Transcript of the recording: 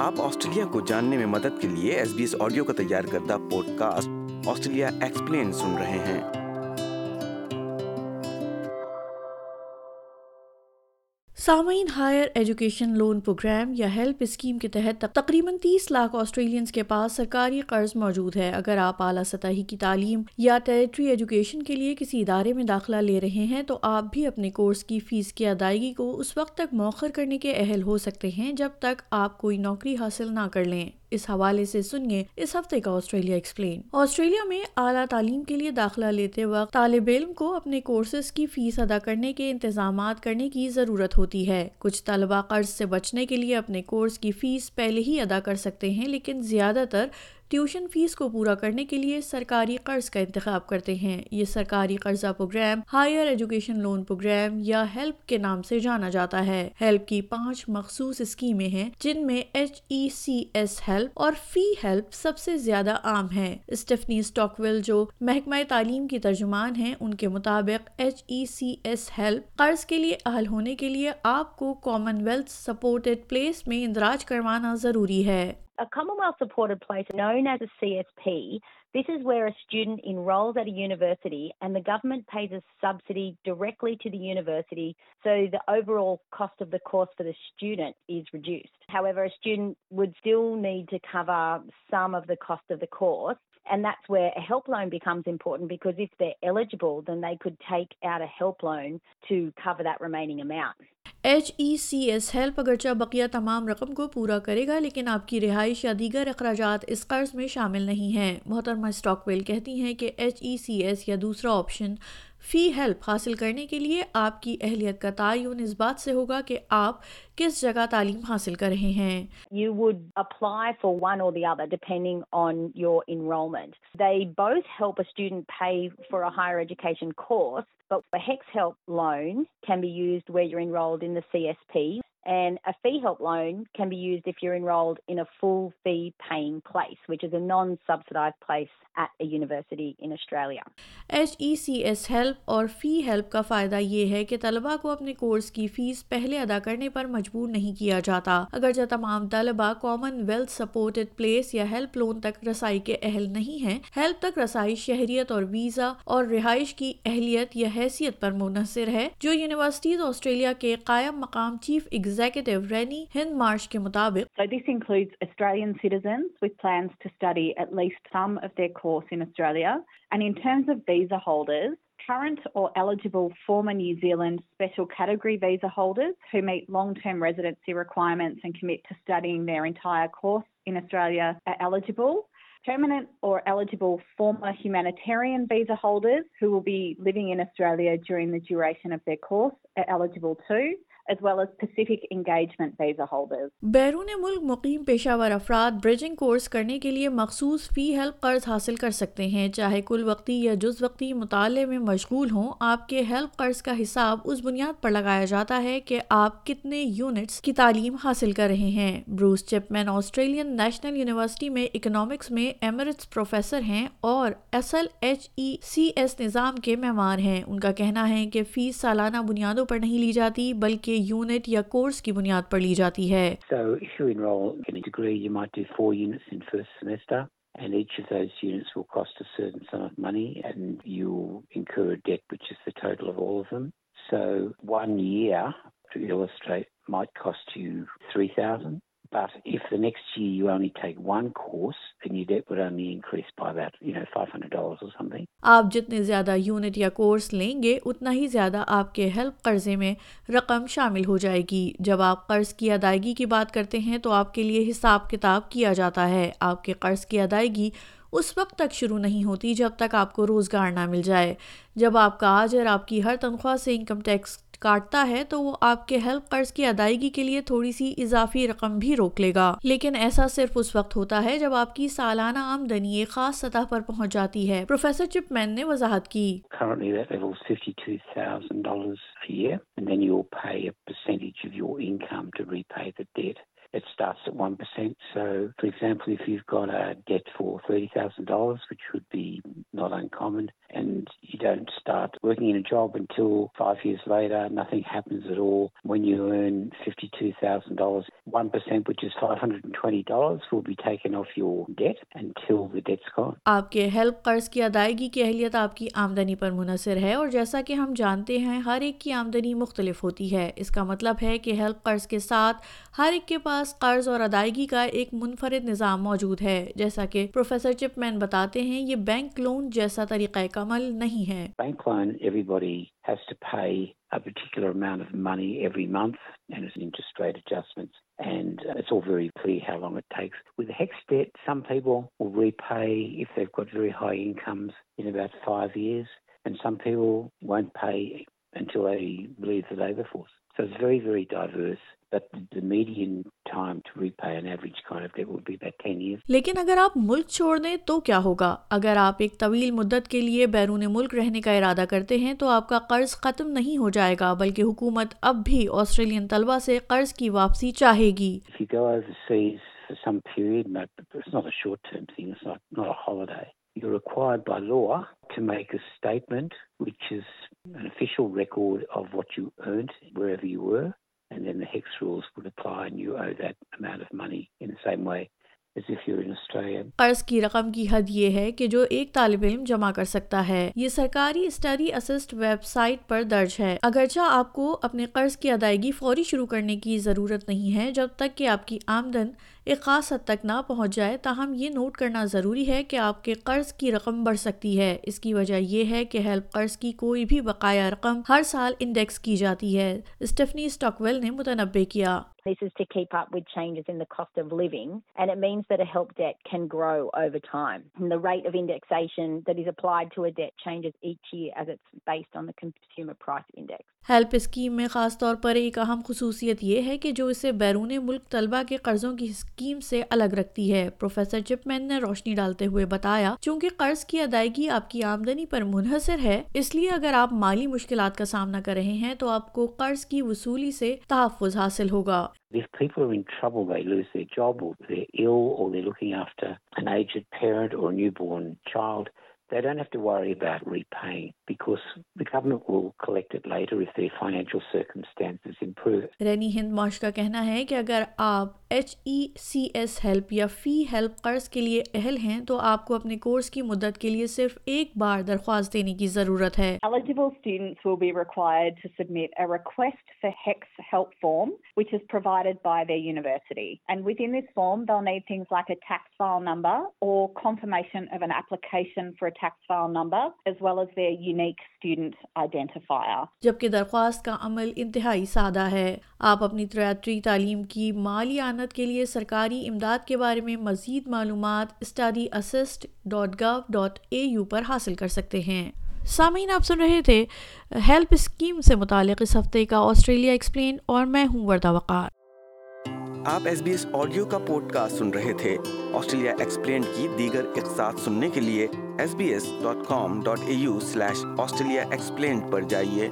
آپ آسٹریلیا کو جاننے میں مدد کے لیے ایس بی ایس آڈیو کا تیار کردہ پوڈ کاسٹ آسٹریلیا ایکسپلین سن رہے ہیں۔ سامعین ہائر ایجوکیشن لون پروگرام یا ہیلپ اسکیم کے تحت تقریباً تیس لاکھ آسٹریلینز کے پاس سرکاری قرض موجود ہے۔ اگر آپ اعلیٰ سطحی کی تعلیم یا ٹیریٹری ایجوکیشن کے لیے کسی ادارے میں داخلہ لے رہے ہیں تو آپ بھی اپنے کورس کی فیس کی ادائیگی کو اس وقت تک موخر کرنے کے اہل ہو سکتے ہیں جب تک آپ کوئی نوکری حاصل نہ کر لیں۔ اس حوالے سے سنیے، اس ہفتے کا آسٹریلیا ایکسپلین۔ آسٹریلیا میں اعلیٰ تعلیم کے لیے داخلہ لیتے وقت طالب علم کو اپنے کورسز کی فیس ادا کرنے کے انتظامات کرنے کی ضرورت ہوتی ہے۔ کچھ طلبہ قرض سے بچنے کے لیے اپنے کورس کی فیس پہلے ہی ادا کر سکتے ہیں، لیکن زیادہ تر ٹیوشن فیس کو پورا کرنے کے لیے سرکاری قرض کا انتخاب کرتے ہیں۔ یہ سرکاری قرضہ program higher education loan program یا ہیلپ کے نام سے جانا جاتا ہے۔ ہیلپ کی پانچ مخصوص اسکیمیں ہیں جن میں H E C S HELP اور فی ہیلپ سب سے زیادہ عام ہے اسٹیفنی اسٹاکویل جو محکمہ تعلیم کی ترجمان ہیں، ان کے مطابق H E C S HELP قرض کے لیے اہل ہونے کے لیے آپ کو کامن ویلتھ سپورٹڈ پلیس میں اندراج کروانا ضروری ہے۔ A Commonwealth supported place known as a CSP, this is where a student enrolls at a university and the government pays a subsidy directly to the university, so the overall cost of the course for the student is reduced. However, a student would still need to cover some of the cost of the course. And that's where a help loan becomes important because if they're eligible, then they could take out a help loan to cover that remaining amount. H E C S HELP اگرچہ بقیہ تمام رقم کو پورا کرے گا، لیکن آپ کی رہائش یا دیگر اخراجات اس قرض میں شامل نہیں ہیں۔ محترمہ اسٹاک ویل کہتی ہیں کہ ایچ ای سی ایس یا دوسرا آپشن فی ہیلپ حاصل کرنے کے لیے آپ کی اہلیت کا تعین اس بات سے ہوگا کہ آپ کس جگہ تعلیم حاصل کر رہے ہیں۔ You would why for depending on your enrolment they both help a student pay for a higher education course but for HECS HELP loan can be used where you enrolled in the C S P and a fee HELP loan can be used if you enrolled in a full fee paying place which is a non own place at a university in Australia H E C S HELP اور fee help کا فائدہ یہ ہے کہ طلبہ کو اپنے course کی فیس پہلے ادا کرنے پر مجبور نہیں کیا جاتا۔ اگرچہ تمام طلبہ کامن ویلتھ سپورٹڈ پلیس یا ہیلپ لون تک رسائی کے اہل نہیں ہیں ہیلپ تک رسائی شہریت اور ویزا اور رہائش کی اہلیت یا حیثیت پر منحصر ہے، جو یونیورسٹیز آسٹریلیا کے قائم مقام chief executive Renee Hindmarsh کے مطابق So visa holders, current or eligible former New Zealand special category visa holders who meet long-term residency requirements and commit to studying their entire course in Australia are eligible. Permanent or eligible former humanitarian visa holders who will be living in Australia during the duration of their course are eligible too. As well as Pacific engagement visa holders. بیرون ملک مقیم پیشہ ور افراد bridging course کرنے کے لیے مخصوص فی help قرض حاصل کر سکتے ہیں۔ چاہے کل وقتی یا جز وقتی مطالعے میں مشغول ہوں، آپ کے ہیلپ قرض کا حساب اس بنیاد پر لگایا جاتا ہے کہ آپ کتنے یونٹس کی تعلیم حاصل کر رہے ہیں۔ Bruce Chapman Australian National University میں اکنامکس میں ایمرٹس پروفیسر ہیں اور اصل ایچ ای سی ایس نظام کے معمار ہیں۔ ان کا کہنا ہے کہ فیس سالانہ بنیادوں پر نہیں لی جاتی، بلکہ کے یونٹ یا کورس کی بنیاد پر لی جاتی ہے So and each of those units will cost a certain sum of money, and you'll incur a debt, which is the total of all of them. So one year, to illustrate, might cost you three thousand. But if the next year you only take one course, then your debt would only increase by about, you know, $500 or something. آپ جتنے زیادہ unit یا course لیں گے اتنا ہی زیادہ آپ کے ہیلپ قرضے میں رقم شامل ہو جائے گی۔ جب آپ قرض کی ادائیگی کی بات کرتے ہیں تو آپ کے لیے حساب کتاب کیا جاتا ہے۔ آپ کے قرض کی ادائیگی اس وقت تک شروع نہیں ہوتی جب تک آپ کو روزگار نہ مل جائے۔ جب آپ کا آجر آپ کی ہر تنخواہ سے انکم ٹیکس کاٹتا ہے تو وہ آپ کے ہیلپ قرض کی ادائیگی کے لیے تھوڑی سی اضافی رقم بھی روک لے گا۔ لیکن ایسا صرف اس وقت ہوتا ہے جب آپ کی سالانہ آمدنی ایک خاص سطح پر پہنچ جاتی ہے۔ پروفیسر چپ مین نے وضاحت کی۔ It starts at 1%. So, for example, if you've got a debt for $30,000, which would be not uncommon, and you don't start working in a job until five years later. Nothing happens at all. When you earn $52,000, 1%, which is $520, will be taken off your debt until the debt's gone. آپ کے help قرض کی ادائیگی کی اہلیت آپ کی آمدنی پر منحصر ہے اور جیسا کہ ہم جانتے ہیں ہر ایک کی آمدنی مختلف ہوتی ہے اس کا مطلب ہے کہ ہیلپ قرض کے ساتھ ہر ایک کے پاس قرض اور ادائیگی کا ایک منفرد نظام موجود ہے جیسا کہ پروفیسر چپ مین بتاتے ہیں یہ بینک لون جیسا طریقہ کا عمل نہیں ہے۔ Bank loan everybody has to pay a particular amount of money every month and its interest rate adjustments and it's all very free how long it takes with HECS debt some people will repay if they got very high incomes in about 5 years and some people won't pay until they leave the labour force So it's very, very diverse. لیکن اگر آپ ملک چھوڑ دیں تو کیا ہوگا؟ اگر آپ ایک طویل مدت کے لیے بیرون ملک رہنے کا ارادہ کرتے ہیں تو آپ کا قرض ختم نہیں ہو جائے گا بلکہ حکومت اب بھی آسٹریلین طلبہ سے قرض کی واپسی چاہے گیٹ You're required by law to make a statement which is an official record of what you earned wherever you were, and then the HEX rules would apply and you owe that amount of money in the same way as if you're in Australia. قرض کی رقم کی حد یہ ہے کہ جو ایک طالب علم جمع کر سکتا ہے یہ سرکاری اسٹڈی اسسٹ ویب سائٹ پر درج ہے اگرچہ آپ کو اپنے قرض کی ادائیگی فوری شروع کرنے کی ضرورت نہیں ہے جب تک کہ آپ کی آمدن ایک خاص حد تک نہ پہنچ جائے تاہم یہ نوٹ کرنا ضروری ہے کہ آپ کے قرض کی رقم بڑھ سکتی ہے اس کی وجہ یہ ہے کہ ہیلپ قرض کی کوئی بھی بقایا رقم ہر سال انڈیکس کی جاتی ہے اسٹیفنی اسٹاکویل نے متنبع کیا This is to keep up with changes in the cost of living, and it means that a help debt can grow over time. And the rate of indexation that is applied to a debt changes each year as it's based on the consumer price index. HELP scheme میں خاص طور پر ایک اہم خصوصیت یہ ہے کہ جو اسے بیرون ملک طلبہ کے قرضوں کی اسکیم سے الگ رکھتی ہے۔ پروفیسر چپمین نے روشنی ڈالتے ہوئے بتایا چونکہ قرض کی ادائیگی آپ کی آمدنی پر منحصر ہے اس لیے اگر آپ مالی مشکلات کا سامنا کر رہے ہیں تو آپ کو قرض کی وصولی سے تحفظ حاصل ہوگا۔ رینی ہند موش کا کہنا ہے کہ اگر آپ H E C S HELP یا فی ہیلپ قرض کے لیے اہل ہیں تو آپ کو اپنے کورس کی مدت کے لیے صرف ایک بار درخواست دینے کی ضرورت ہے Eligible students will be required to submit a request for HEX help form, which is provided by their university. And within this form, they'll need things like a tax file number or confirmation of an application for a tax file number, as well as their unique student identifier. جبکہ درخواست کا عمل انتہائی سادہ ہے آپ اپنی تریاتری تعلیم کی مالی آنت کے لیے سرکاری امداد کے بارے میں مزید معلومات Study Assist dot gov dot A U پر حاصل کر سکتے ہیں۔ سامعین، آپ سن رہے تھے ہیلپ اسکیم سے متعلق اس ہفتے کا آسٹریلیا ایکسپلین اور میں ہوں وردہ وقار۔ آپ ایس بی ایس آڈیو کا پوڈ کاسٹ سن رہے تھے۔ آسٹریلیا ایکسپلینڈ کی دیگر اقساط سننے کے لیے S B S dot com dot A U slash Australia explained پر جائیے۔